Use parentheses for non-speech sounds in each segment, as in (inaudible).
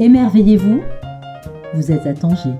Émerveillez-vous, vous êtes à Tanger.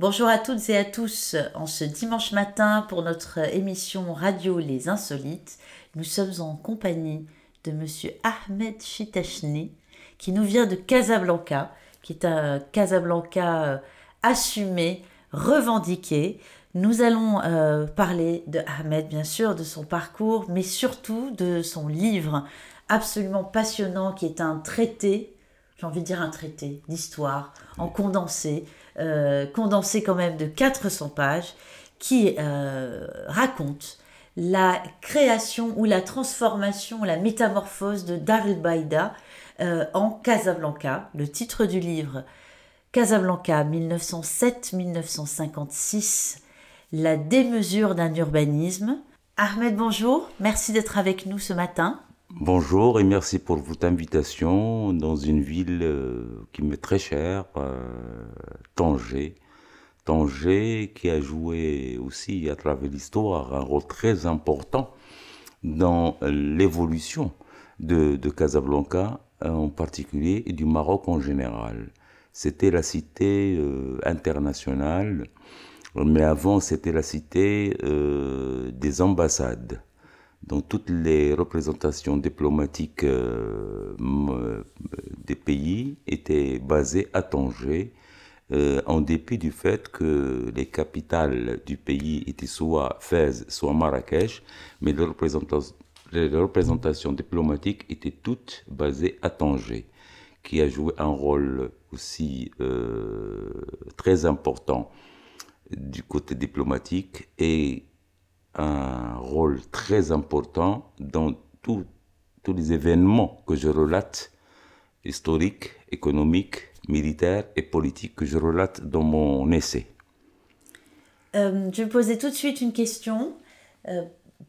Bonjour à toutes et à tous en ce dimanche matin pour notre émission radio Les Insolites. Nous sommes en compagnie de monsieur Ahmed Chitachni qui nous vient de Casablanca, qui est un Casablanca euh, assumé, revendiqué. Nous allons euh, parler de Ahmed, bien sûr, de son parcours, mais surtout de son livre absolument passionnant qui est un traité, j'ai envie de dire un traité d'histoire en condensé, euh, condensé quand même de 400 pages, qui raconte la création ou la transformation, la métamorphose de Dar el-Baïda, euh, en Casablanca. Le titre du livre, Casablanca 1907-1956, la démesure d'un urbanisme. Ahmed, bonjour, merci d'être avec nous ce matin. Bonjour et merci pour votre invitation dans une ville euh, qui m'est très chère, euh, Tanger. Tanger qui a joué aussi à travers l'histoire un rôle très important dans l'évolution de, de Casablanca euh, en particulier et du Maroc en général. C'était la cité internationale, mais avant c'était la cité euh, des ambassades. Donc toutes les représentations diplomatiques des pays étaient basées à Tanger, en dépit du fait que les capitales du pays étaient soit Fès, soit Marrakech, mais les représentations diplomatiques étaient toutes basées à Tanger, qui a joué un rôle aussi euh, très important du côté diplomatique et un rôle très important dans tous les événements que je relate, historiques, économiques, militaires et politiques, que je relate dans mon essai. Euh, je vais poser tout de suite une question. Euh,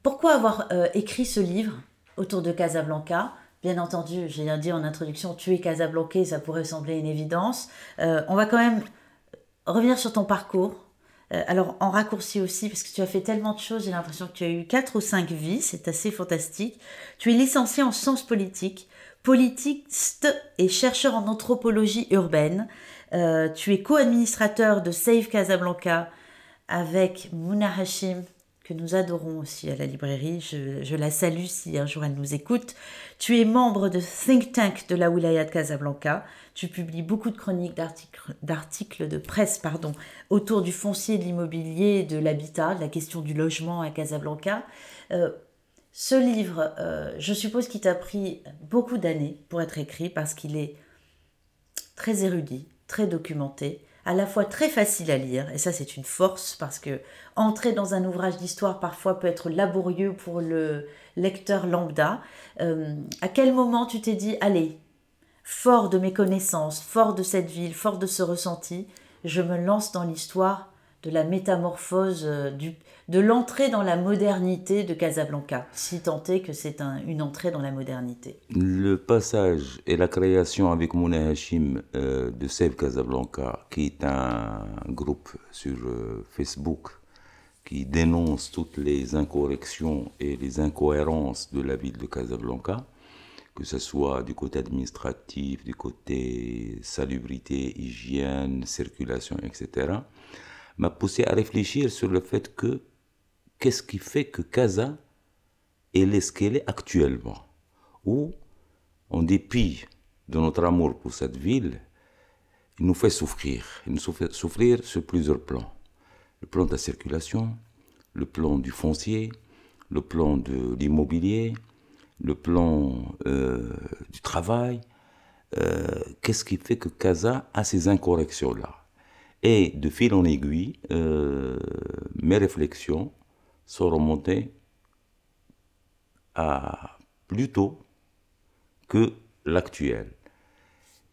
pourquoi avoir euh, écrit ce livre autour de Casablanca? Bien entendu, j'ai dit en introduction, tu es Casablanca, ça pourrait sembler une évidence. On va quand même revenir sur ton parcours. Euh, alors en raccourci aussi, parce que tu as fait tellement de choses, j'ai l'impression que tu as eu quatre ou cinq vies, c'est assez fantastique. Tu es licencié en sciences politiques, politiste et chercheur en anthropologie urbaine. tu es co-administrateur de Save Casablanca avec Mouna Hashim, que nous adorons aussi à la librairie. Je, la salue si un jour elle nous écoute. Tu es membre de Think Tank de la Wilaya de Casablanca. Tu publies beaucoup de chroniques, d'articles de presse pardon, autour du foncier, de l'immobilier, de l'habitat, de la question du logement à Casablanca. Euh, ce livre, euh, je suppose qu'il t'a pris beaucoup d'années pour être écrit parce qu'il est très érudit, très documenté à la fois très facile à lire, et ça c'est une force parce que entrer dans un ouvrage d'histoire parfois peut être laborieux pour le lecteur lambda. Euh, à quel moment tu t'es dit, allez, fort de mes connaissances, fort de cette ville, fort de ce ressenti, je me lance dans l'histoire de la métamorphose, euh, du, de l'entrée dans la modernité de Casablanca, si tant est que c'est une entrée dans la modernité. Le passage et la création avec Mouna Hachim euh, de Save Casablanca, qui est un groupe sur euh, Facebook qui dénonce toutes les incorrections et les incohérences de la ville de Casablanca, que ce soit du côté administratif, du côté salubrité, hygiène, circulation, etc m'a poussé à réfléchir sur le fait que qu'est-ce qui fait que Casa est ce qu'elle est actuellement Ou, en dépit de notre amour pour cette ville, il nous fait souffrir. Il nous fait souffrir sur plusieurs plans. Le plan de la circulation, le plan du foncier, le plan de l'immobilier, le plan euh, du travail. Euh, qu'est-ce qui fait que Casa a ces incorrections-là? Et de fil en aiguille, euh, mes réflexions sont remontées à plus tôt que l'actuel.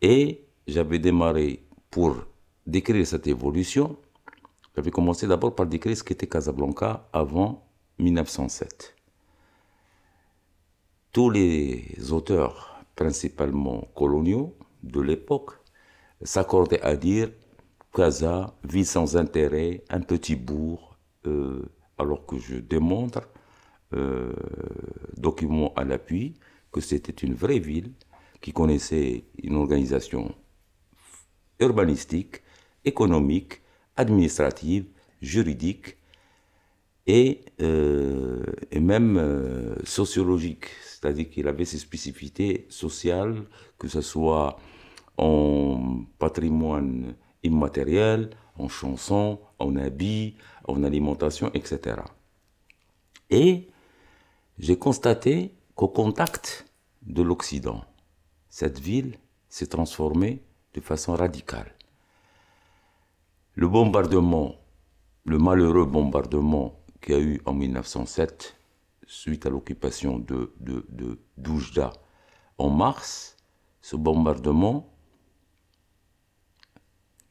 Et j'avais démarré pour décrire cette évolution. J'avais commencé d'abord par décrire ce qu'était Casablanca avant 1907. Tous les auteurs, principalement coloniaux de l'époque, s'accordaient à dire Casa, vie sans intérêt, un petit bourg, euh, alors que je démontre, euh, document à l'appui, que c'était une vraie ville qui connaissait une organisation urbanistique, économique, administrative, juridique et, euh, et même euh, sociologique. C'est-à-dire qu'il avait ses spécificités sociales, que ce soit en patrimoine immatériel, en chansons, en habits, en alimentation, etc. Et j'ai constaté qu'au contact de l'Occident, cette ville s'est transformée de façon radicale. Le bombardement, le malheureux bombardement qu'il y a eu en 1907, suite à l'occupation de, de, de Doujda en mars, ce bombardement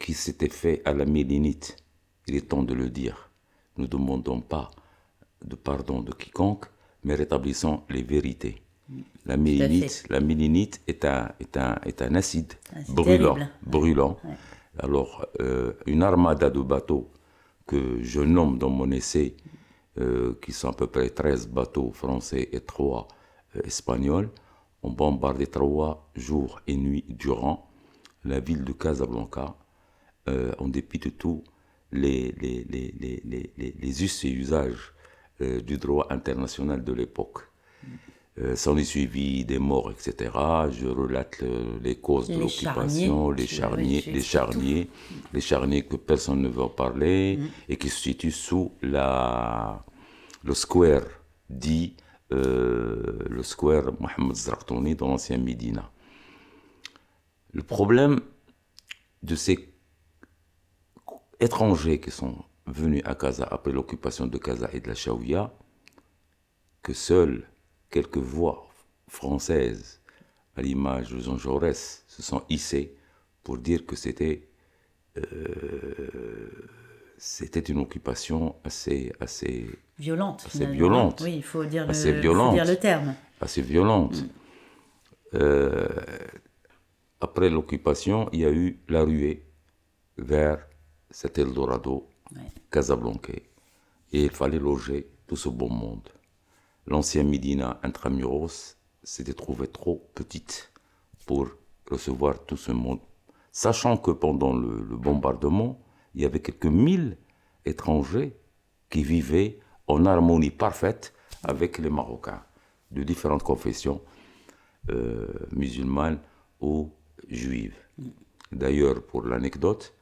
qui s'était fait à la mélinite, il est temps de le dire, nous ne demandons pas de pardon de quiconque, mais rétablissons les vérités. La mélinite, la mélinite est un, est un, est un acide brûlant. brûlant. Alors, euh, une armada de bateaux que je nomme dans mon essai, euh, qui sont à peu près 13 bateaux français et 3 euh, espagnols, ont bombardé trois jours et nuits durant la ville de Casablanca, en dépit de tous les, les, les, les, les us et usages du droit international de l'époque. Euh, s'en est suivi des morts, etc. Je relate les causes de l'occupation, les charniers, les charniers, les charniers que personne ne veut parler mm. et qui se situent sous la, le square dit euh, le square Mohamed Zraktouni dans l'ancien Médina. Le problème de ces étrangers qui sont venus à Gaza après l'occupation de Gaza et de la Shaouia, que seuls quelques voix françaises, à l'image de Jean Jaurès, se sont hissées pour dire que c'était euh, c'était une occupation assez assez violente, assez violente. Oui, il faut dire, le, Faut dire le terme. Assez violente. Mm. Euh, après l'occupation, il y a eu la ruée vers cet Eldorado, Casablanca, et il fallait loger tout ce beau monde l'ancien Médina intramuros s'était trouvé trop petite pour recevoir tout ce monde. Sachant que pendant le, bombardement, il y avait quelques mille étrangers qui vivaient en harmonie parfaite avec les Marocains de différentes confessions euh, musulmanes ou juives. D'ailleurs, pour l'anecdote,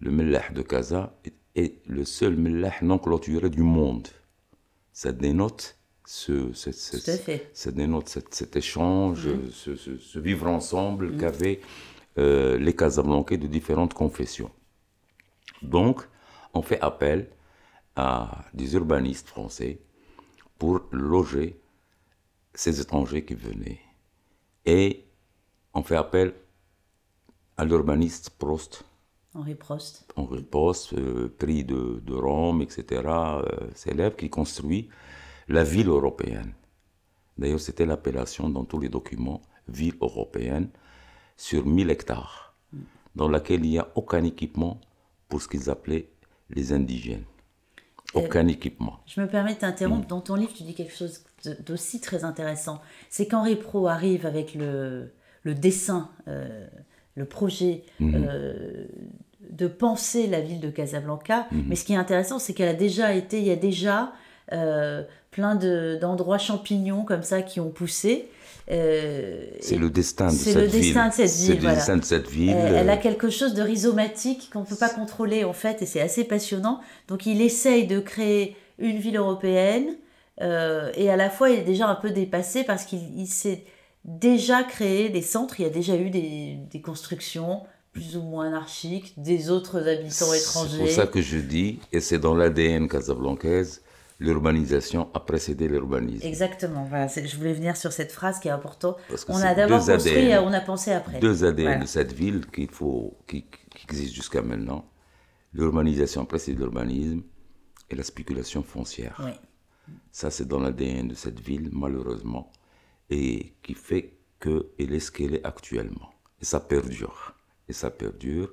le Mellah de Casa est le seul Mellah non clôturé du monde. Ça dénote ce, ça dénote cet, échange, mm. ce, vivre ensemble mm. qu'avaient euh, les Casablancais de différentes confessions. Donc, on fait appel à des urbanistes français pour loger ces étrangers qui venaient. Et on fait appel à l'urbaniste Prost. Henri Prost. Henri Prost, euh, prix de, de, Rome, etc., euh, célèbre, qui construit la ville européenne. D'ailleurs, c'était l'appellation dans tous les documents, ville européenne, sur 1000 hectares, dans laquelle il n'y a aucun équipement pour ce qu'ils appelaient les indigènes. Aucun équipement. Je me permets de t'interrompre. Mm. Dans ton livre, tu dis quelque chose d'aussi très intéressant. C'est qu'Henri Pro arrive avec le, le dessin, euh, le projet mm-hmm. euh, de penser la ville de Casablanca. Mm-hmm. Mais ce qui est intéressant, c'est qu'elle a déjà été, il y a déjà euh, plein d'endroits champignons comme ça qui ont poussé. Euh, c'est le destin de cette le ville. Destin de cette ville. C'est le destin de cette ville. Elle, a quelque chose de rhizomatique qu'on ne peut pas contrôler en fait, et c'est assez passionnant. Donc il essaye de créer une ville européenne, euh, et à la fois il est déjà un peu dépassé parce qu'il s'est déjà créé des centres, il y a déjà eu des, des constructions plus ou moins anarchiques, des autres habitants étrangers. C'est pour ça que je dis, et c'est dans l'ADN casablancaise, l'urbanisation a précédé l'urbanisme. Exactement. je voulais venir sur cette phrase qui est importante. on a d'abord construit, on a pensé après. Deux ADN de cette ville qu'il faut, qui, existe jusqu'à maintenant. L'urbanisation précède l'urbanisme et la spéculation foncière. Ça, c'est dans l'ADN de cette ville, malheureusement, et qui fait qu'elle est ce qu'elle est actuellement. Et ça perdure. Et ça perdure.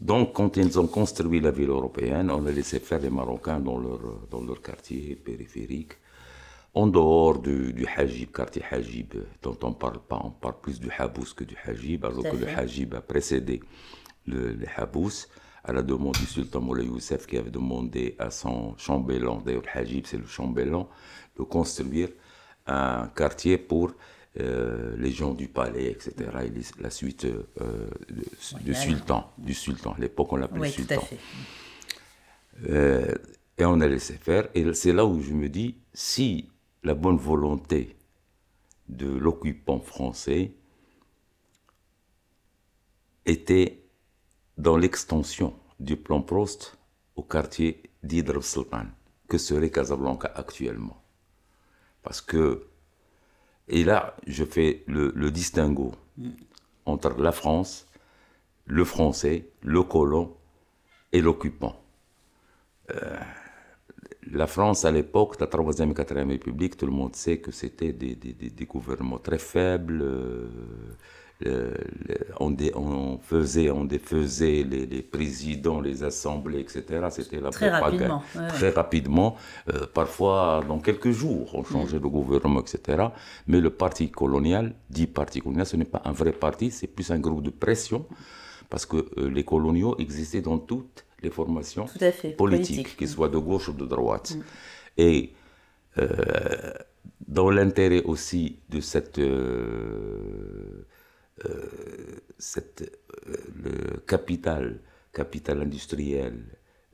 Donc, quand ils ont construit la ville européenne, on a laissé faire les Marocains dans leur, dans leur quartier périphérique, en dehors du, du Hajib, quartier Hajib, dont on ne parle pas, on parle plus du Habous que du Hajib, alors que le Hajib a précédé le, le Habous, à la demande du sultan Moulay Youssef qui avait demandé à son chambellan, d'ailleurs Hajib c'est le chambellan, de construire un quartier pour euh, les gens du palais, etc. Et la suite euh, du sultan, du sultan. À l'époque, on l'appelait oui, sultan. Tout à fait. Euh, et on a laissé faire. Et c'est là où je me dis, si la bonne volonté de l'occupant français était dans l'extension du plan Prost au quartier d'Hydre Sultan, que serait Casablanca actuellement. Parce que, et là, je fais le, le distinguo entre la France, le français, le colon et l'occupant. Euh, la France, à l'époque, la 3e et 4e République, tout le monde sait que c'était des, des, des, gouvernements très faibles. Euh, le, le, on, dé, on, faisait, on défaisait les, les, présidents, les assemblées, etc. C'était la très rapidement. Ouais, très rapidement. Euh, parfois, dans quelques jours, on changeait mmh. de gouvernement, etc. Mais le parti colonial, dit parti colonial, ce n'est pas un vrai parti, c'est plus un groupe de pression, parce que euh, les coloniaux existaient dans toutes les formations fait, politiques, politique. qu'ils soient de gauche ou de droite. Mmh. Et euh, dans l'intérêt aussi de cette euh, cette, le capital, capital industriel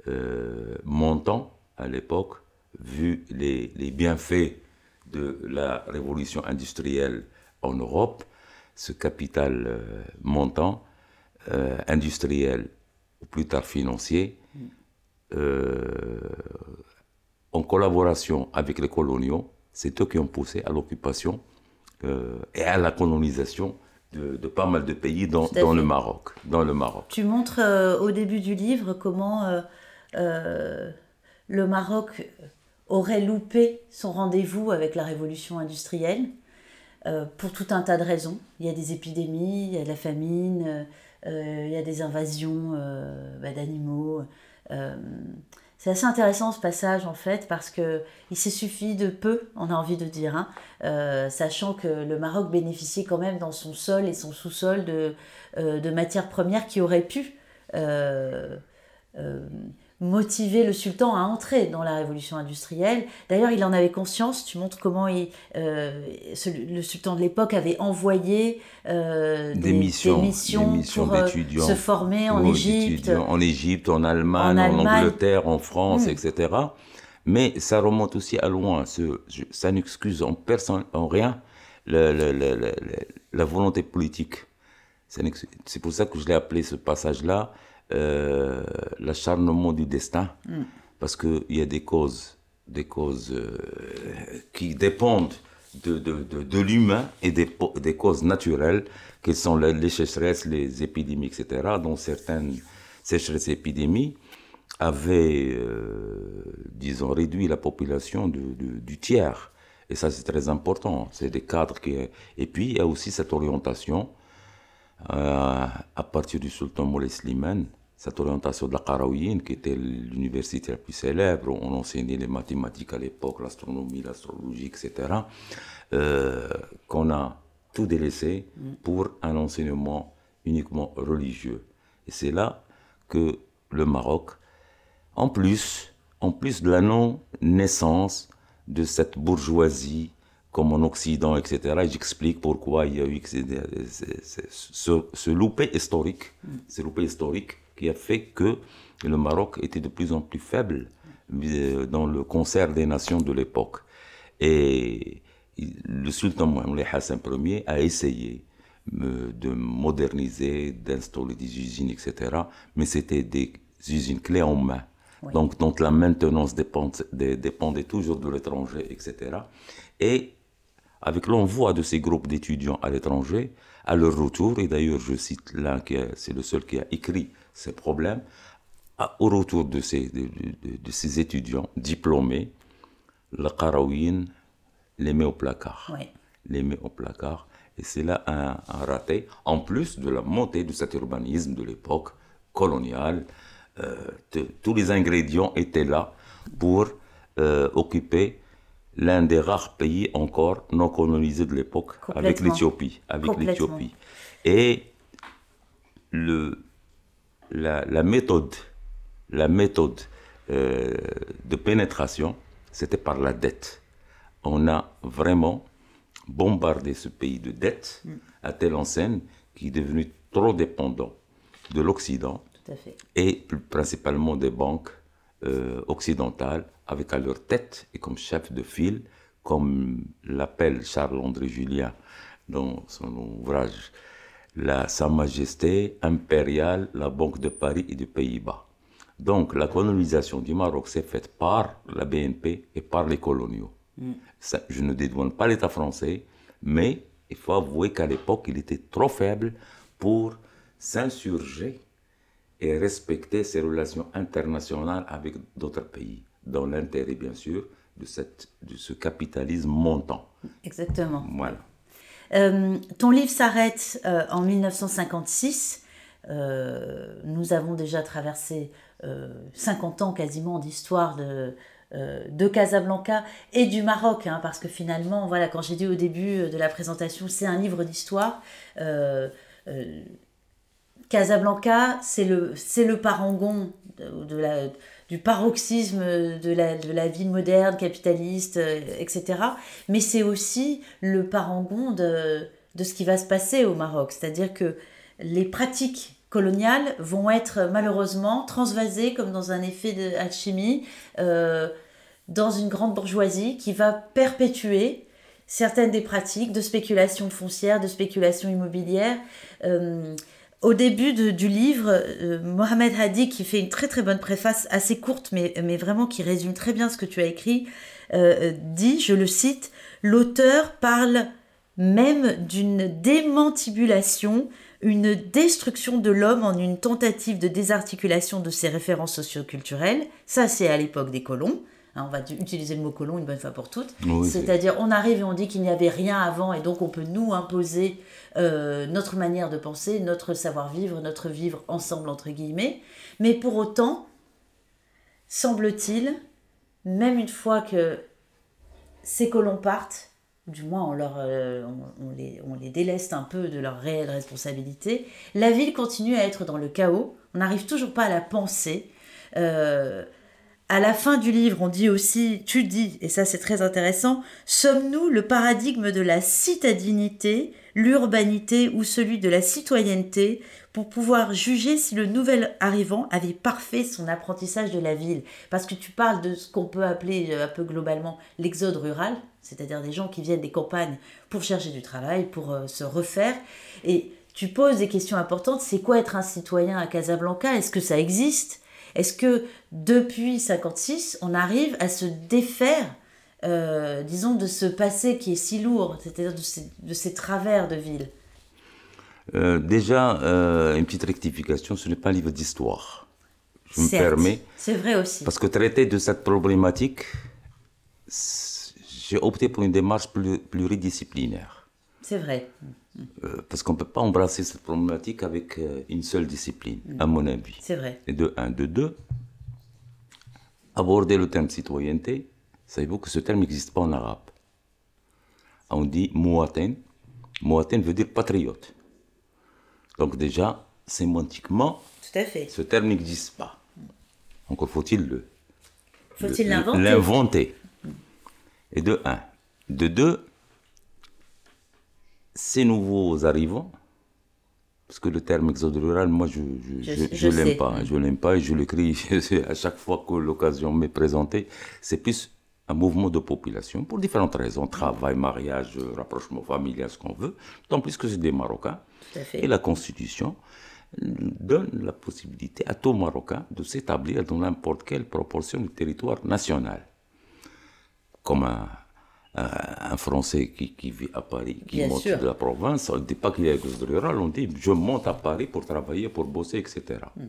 euh, montant à l'époque, vu les, les, bienfaits de la révolution industrielle en Europe, ce capital euh, montant euh, industriel ou plus tard financier, en collaboration avec les coloniaux, c'est eux qui ont poussé à l'occupation et à la colonisation de, de, pas mal de pays, dans, dans le Maroc, dans le Maroc. Tu montres euh, au début du livre comment euh, euh, le Maroc aurait loupé son rendez-vous avec la révolution industrielle pour tout un tas de raisons. Il y a des épidémies, il y a de la famine, il y a des invasions bah, d'animaux. C'est assez intéressant ce passage en fait parce que il s'est suffi de peu, on a envie de dire, hein, euh, sachant que le Maroc bénéficiait quand même dans son sol et son sous-sol de, euh, matières premières qui auraient pu euh, motiver le sultan à entrer dans la révolution industrielle. D'ailleurs, il en avait conscience. Tu montres comment il, ce, le sultan de l'époque avait envoyé des, des, missions, des missions, des missions pour se former en Égypte, en Égypte, en Allemagne, en, Allemagne. en Angleterre, en France, mmh. etc. Mais ça remonte aussi à loin. Ce, je, ça n'excuse en personne, en rien, la volonté politique. C'est pour ça que je l'ai appelé ce passage-là euh, l'acharnement du destin, parce qu'il y a des causes, des causes euh, qui dépendent de, de, de, de l'humain et des, des, causes naturelles, qui sont les, sécheresses, les épidémies, etc., dont certaines sécheresses et épidémies avaient, euh, disons, réduit la population du tiers. Et ça, c'est très important. C'est des cadres qui... Et puis, il y a aussi cette orientation euh, à partir du sultan Moulay Slimane, cette orientation de la Qarawiyyin, qui était l'université la plus célèbre, où on enseignait les mathématiques à l'époque, l'astronomie, l'astrologie, etc., euh, qu'on a tout délaissé pour un enseignement uniquement religieux. Et c'est là que le Maroc, en plus, en plus de la non-naissance de cette bourgeoisie comme en Occident, etc. Et j'explique pourquoi il y a eu ce, ce loupé historique, ce loupé historique qui a fait que le Maroc était de plus en plus faible euh, dans le concert des nations de l'époque. Et le sultan Mohamed Hassan Ier a essayé de moderniser, d'installer des usines, etc. Mais c'était des usines clés en main. Oui. Donc, donc la maintenance dépendait, dépendait toujours de l'étranger, etc. Et avec l'envoi de ces groupes d'étudiants à l'étranger, à leur retour, et d'ailleurs je cite l'un qui c'est le seul qui a écrit ces problèmes, à, au retour de ces, de, de, de, ces étudiants diplômés, la Qarawin les met au placard. Oui. Les met au placard. Et c'est là un, un, raté, en plus de la montée de cet urbanisme de l'époque, coloniale. Euh, tous les ingrédients étaient là pour euh, occuper l'un des rares pays encore non colonisés de l'époque, avec l'Éthiopie. Avec l'Éthiopie. Et le, la, méthode, la méthode euh, de pénétration, c'était par la dette. On a vraiment bombardé ce pays de dette mm. à telle enseigne qu'il est devenu trop dépendant de l'Occident et plus principalement des banques euh, occidentales avec à leur tête et comme chef de file, comme l'appelle Charles-André Julien dans son ouvrage la, Sa Majesté impériale, la Banque de Paris et des Pays-Bas. Donc la colonisation du Maroc s'est faite par la BNP et par les coloniaux. Mm. je ne dédouane pas l'État français, mais il faut avouer qu'à l'époque, il était trop faible pour s'insurger et respecter ses relations internationales avec d'autres pays, dans l'intérêt bien sûr de, cette, de ce capitalisme montant. Exactement. Voilà. Euh, ton livre s'arrête euh, en 1956. Euh, nous avons déjà traversé 50 ans quasiment d'histoire de, de Casablanca et du Maroc, hein, parce que finalement, voilà, quand j'ai dit au début de la présentation, c'est un livre d'histoire. Casablanca, c'est le, le parangon de, la, du paroxysme de la, de la vie moderne, capitaliste, euh, etc. Mais c'est aussi le parangon de, de ce qui va se passer au Maroc. C'est-à-dire que les pratiques coloniales vont être malheureusement transvasées comme dans un effet d'alchimie euh, dans une grande bourgeoisie qui va perpétuer certaines des pratiques de spéculation foncière, de spéculation immobilière. Euh, au début du livre, euh, Mohamed Hadi, qui fait une très très bonne préface, assez courte, mais, mais vraiment qui résume très bien ce que tu as écrit, euh, dit, je le cite, l'auteur parle même d'une démantibulation, une destruction de l'homme en une tentative de désarticulation de ses références socioculturelles. Ça, c'est à l'époque des colons. Hein, on va utiliser le mot colon une bonne fois pour toutes. C'est-à-dire, on arrive et on dit qu'il n'y avait rien avant et donc on peut nous imposer euh, notre manière de penser, notre savoir-vivre, notre vivre ensemble, entre guillemets. Mais pour autant, semble-t-il, même une fois que ces colons partent, du moins on, leur, euh, on, les, on, les, déleste un peu de leur réelle responsabilité, la ville continue à être dans le chaos, on n'arrive toujours pas à la penser. Euh, à la fin du livre, on dit aussi, tu dis, et ça c'est très intéressant, sommes-nous le paradigme de la citadinité, l'urbanité ou celui de la citoyenneté pour pouvoir juger si le nouvel arrivant avait parfait son apprentissage de la ville? Parce que tu parles de ce qu'on peut appeler euh, un peu globalement l'exode rural, c'est-à-dire des gens qui viennent des campagnes pour chercher du travail, pour euh, se refaire, et tu poses des questions importantes, c'est quoi être un citoyen à Casablanca? Est-ce que ça existe? Est-ce que depuis 56, on arrive à se défaire, euh, disons, de ce passé qui est si lourd, c'est-à-dire de ces, travers de ville euh, Déjà, euh, une petite rectification, ce n'est pas un livre d'histoire. Je me permets. C'est vrai aussi. Parce que traiter de cette problématique, j'ai opté pour une démarche pluridisciplinaire. C'est vrai. Euh, parce qu'on ne peut pas embrasser cette problématique avec euh, une seule discipline, mm. à mon avis. C'est vrai. Et de un. De deux, aborder le terme citoyenneté, savez-vous que ce terme n'existe pas en arabe? On dit mouaten. Mouaten veut dire patriote. Donc déjà, sémantiquement, Tout à fait. ce terme n'existe pas. Encore faut-il le... Faut-il l'inventer? L'inventer. Et de un. De deux, ces nouveaux arrivants, parce que le terme exode rural, moi, je ne je, l'aime pas. Je l'aime pas et je l'écris (laughs) à chaque fois que l'occasion m'est présentée. C'est plus un mouvement de population pour différentes raisons travail, mariage, rapprochement familial, ce qu'on veut. Tant plus que c'est des Marocains. Et la Constitution donne la possibilité à tout Marocain de s'établir dans n'importe quelle proportion du territoire national. Comme un, un Français qui, vit à Paris, qui monte de la province, on ne dit pas qu'il est rural, on dit je monte à Paris pour travailler, pour bosser, etc. Hmm.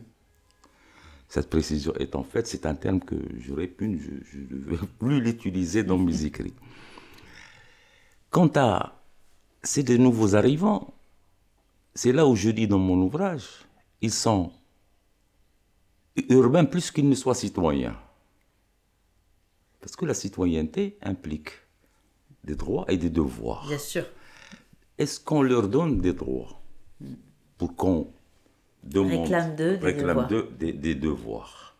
Cette précision est en fait, c'est un terme que j'aurais pu, je ne vais (laughs) plus l'utiliser dans mes (laughs) écrits. Quant à ces de nouveaux arrivants, c'est là où je dis dans mon ouvrage, ils sont urbain plus qu'il ne soit citoyen. Parce que la citoyenneté implique des droits et des devoirs. Bien sûr. Est-ce qu'on leur donne des droits pour qu'on demande, Réclame d'eux des réclame devoirs. des, des devoirs?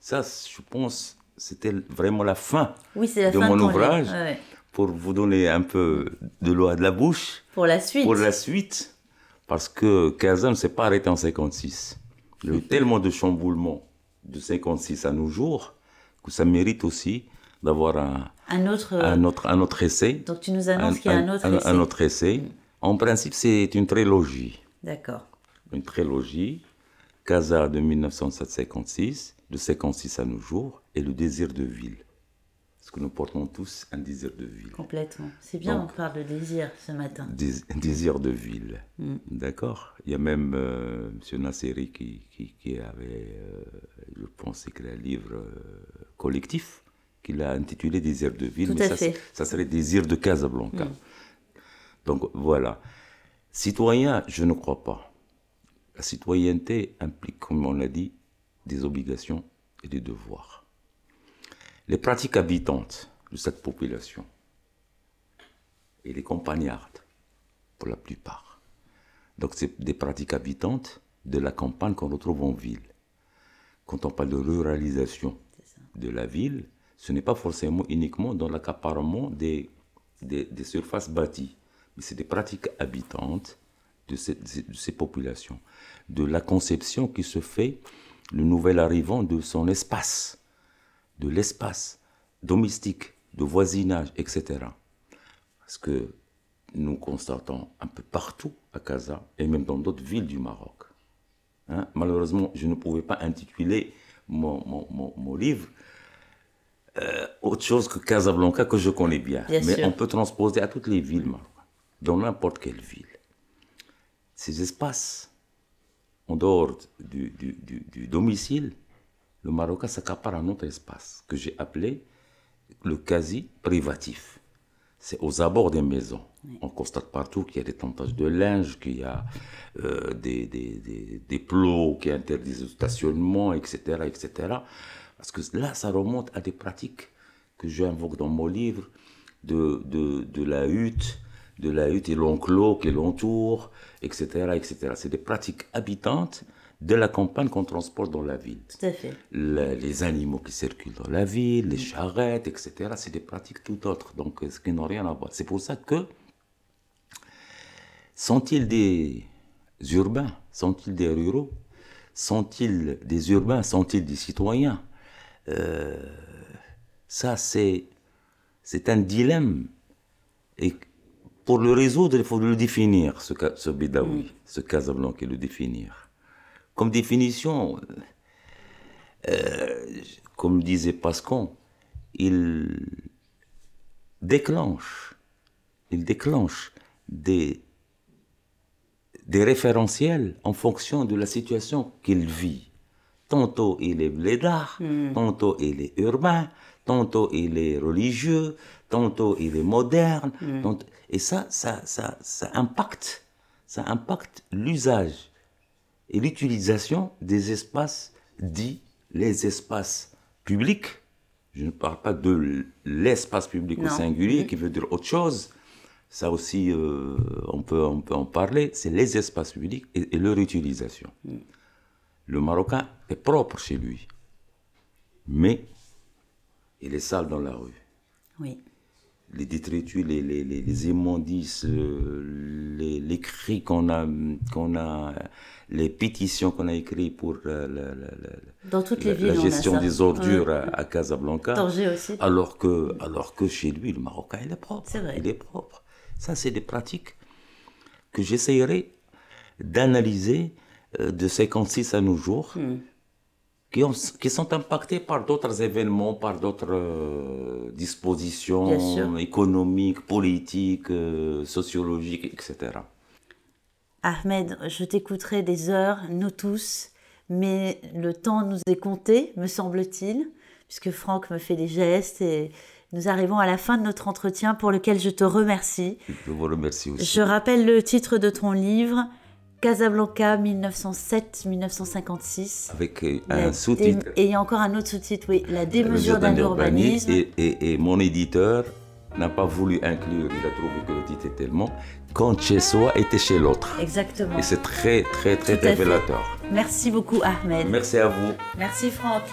Ça, je pense, c'était vraiment la fin Oui, la de fin mon ouvrage. Ouais, pour vous donner un peu de l'eau à de la bouche Pour la suite. pour la suite. Parce que Casa ne s'est pas arrêté en 56. Il y a eu (laughs) tellement de chamboulements de 56 à nos jours que ça mérite aussi d'avoir un, Un autre. euh, un, autre, un autre essai. Donc tu nous annonces qu'il y a un autre essai. un autre essai. En principe, c'est une trilogie. D'accord. Une trilogie. Casa de 1956, de 56 à nos jours, et le désir de ville. Parce que nous portons tous un désir de ville. Complètement. C'est bien, Donc- on parle de désir ce matin. Dés- un désir de ville. Mm. D'accord Il y a même euh, M. Nasseri qui, qui, qui avait, euh, je pense, écrit un livre euh, collectif qu'il a intitulé Désir de ville. Tout mais à ça, serait Désir de Casablanca. Mm. Donc voilà. Citoyen, je ne crois pas. La citoyenneté implique, comme on l'a dit, des obligations et des devoirs. Les pratiques habitantes de cette population et les campagnardes, pour la plupart. Donc c'est des pratiques habitantes de la campagne qu'on retrouve en ville. Quand on parle de ruralisation de la ville, ce n'est pas forcément uniquement dans l'accaparement des, des, surfaces bâties, mais c'est des pratiques habitantes de ces, de ces- populations, de la conception qui se fait le nouvel arrivant de son espace, de l'espace domestique, de voisinage, etc. Parce que nous constatons un peu partout à Casa et même dans d'autres villes du Maroc. Hein, Malheureusement, je ne pouvais pas intituler mon- mon- mon livre euh, autre chose que Casablanca que je connais bien. Bien Mais sûr. on peut transposer à toutes les villes marocaines, dans n'importe quelle ville. Ces espaces, en dehors du, du- du- du domicile, le Marocain s'accapare un autre espace que j'ai appelé le quasi-privatif. C'est aux abords des maisons. On constate partout qu'il y a des tentages de linge, qu'il y a euh, des, des, des, des plots qui interdisent le stationnement, etc., etc. Parce que là, ça remonte à des pratiques que j'invoque dans mon livre, de, de, de la hutte, de la hutte et l'enclos qui l'entoure, etc., etc. C'est des pratiques habitantes de la campagne qu'on transporte dans la ville Tout à fait. le- les animaux qui circulent dans la ville, les charrettes, etc. C'est des pratiques tout autres, donc ce qui n'ont rien à voir. C'est pour ça que sont-ils des urbains, sont-ils des ruraux, sont-ils des urbains, sont-ils des citoyens? Euh, Ça, c'est c'est un dilemme. Et pour le résoudre, il faut le définir, ce, ce Bédaoui, ce Casablanca, le définir. Comme définition, euh, comme disait Pascal, il déclenche, il déclenche des, des référentiels en fonction de la situation qu'il vit. Tantôt il est blédard, tantôt il est urbain, tantôt il est religieux, tantôt il est moderne. tantôt- Et ça, ça, ça, ça impacte, ça impacte l'usage et l'utilisation des espaces dits les espaces publics. Je ne parle pas de l'espace public au singulier, qui veut dire autre chose. Ça aussi, euh, on, peut, on peut en parler. C'est les espaces publics et, et leur utilisation. Le Marocain est propre chez lui, mais il est sale dans la rue Oui. les détritus, les, les, les, les immondices, euh, les, les cris qu'on a, qu'on a, les pétitions qu'on a écrites pour euh, la, la- la- Dans toutes la- les villes, la on a gestion des ordures Ouais. à, à Casablanca. Tanger aussi. Alors que, alors que chez lui, le Marocain, il est propre. C'est vrai. Il est propre. Ça, c'est des pratiques que j'essayerai d'analyser de 56 à nos jours, Hmm. qui, ont- qui sont impactés par d'autres événements, par d'autres euh, dispositions économiques, politiques, euh, sociologiques, etc. Ahmed, je t'écouterai des heures, nous tous, mais le temps nous est compté, me semble-t-il, puisque Franck me fait des gestes et nous arrivons à la fin de notre entretien pour lequel je te remercie. Je vous remercie aussi. Je rappelle le titre de ton livre, Casablanca 1907-1956. Avec euh, un sous-titre. Et il y a encore un autre sous-titre, oui, La démesure d'un urbanisme. Et, et, mon éditeur n'a pas voulu inclure, il a trouvé que le titre était tellement quand chez soi était chez l'autre. Exactement. Et c'est très, très, très révélateur. Merci beaucoup, Ahmed. Merci à vous. Merci, Franck.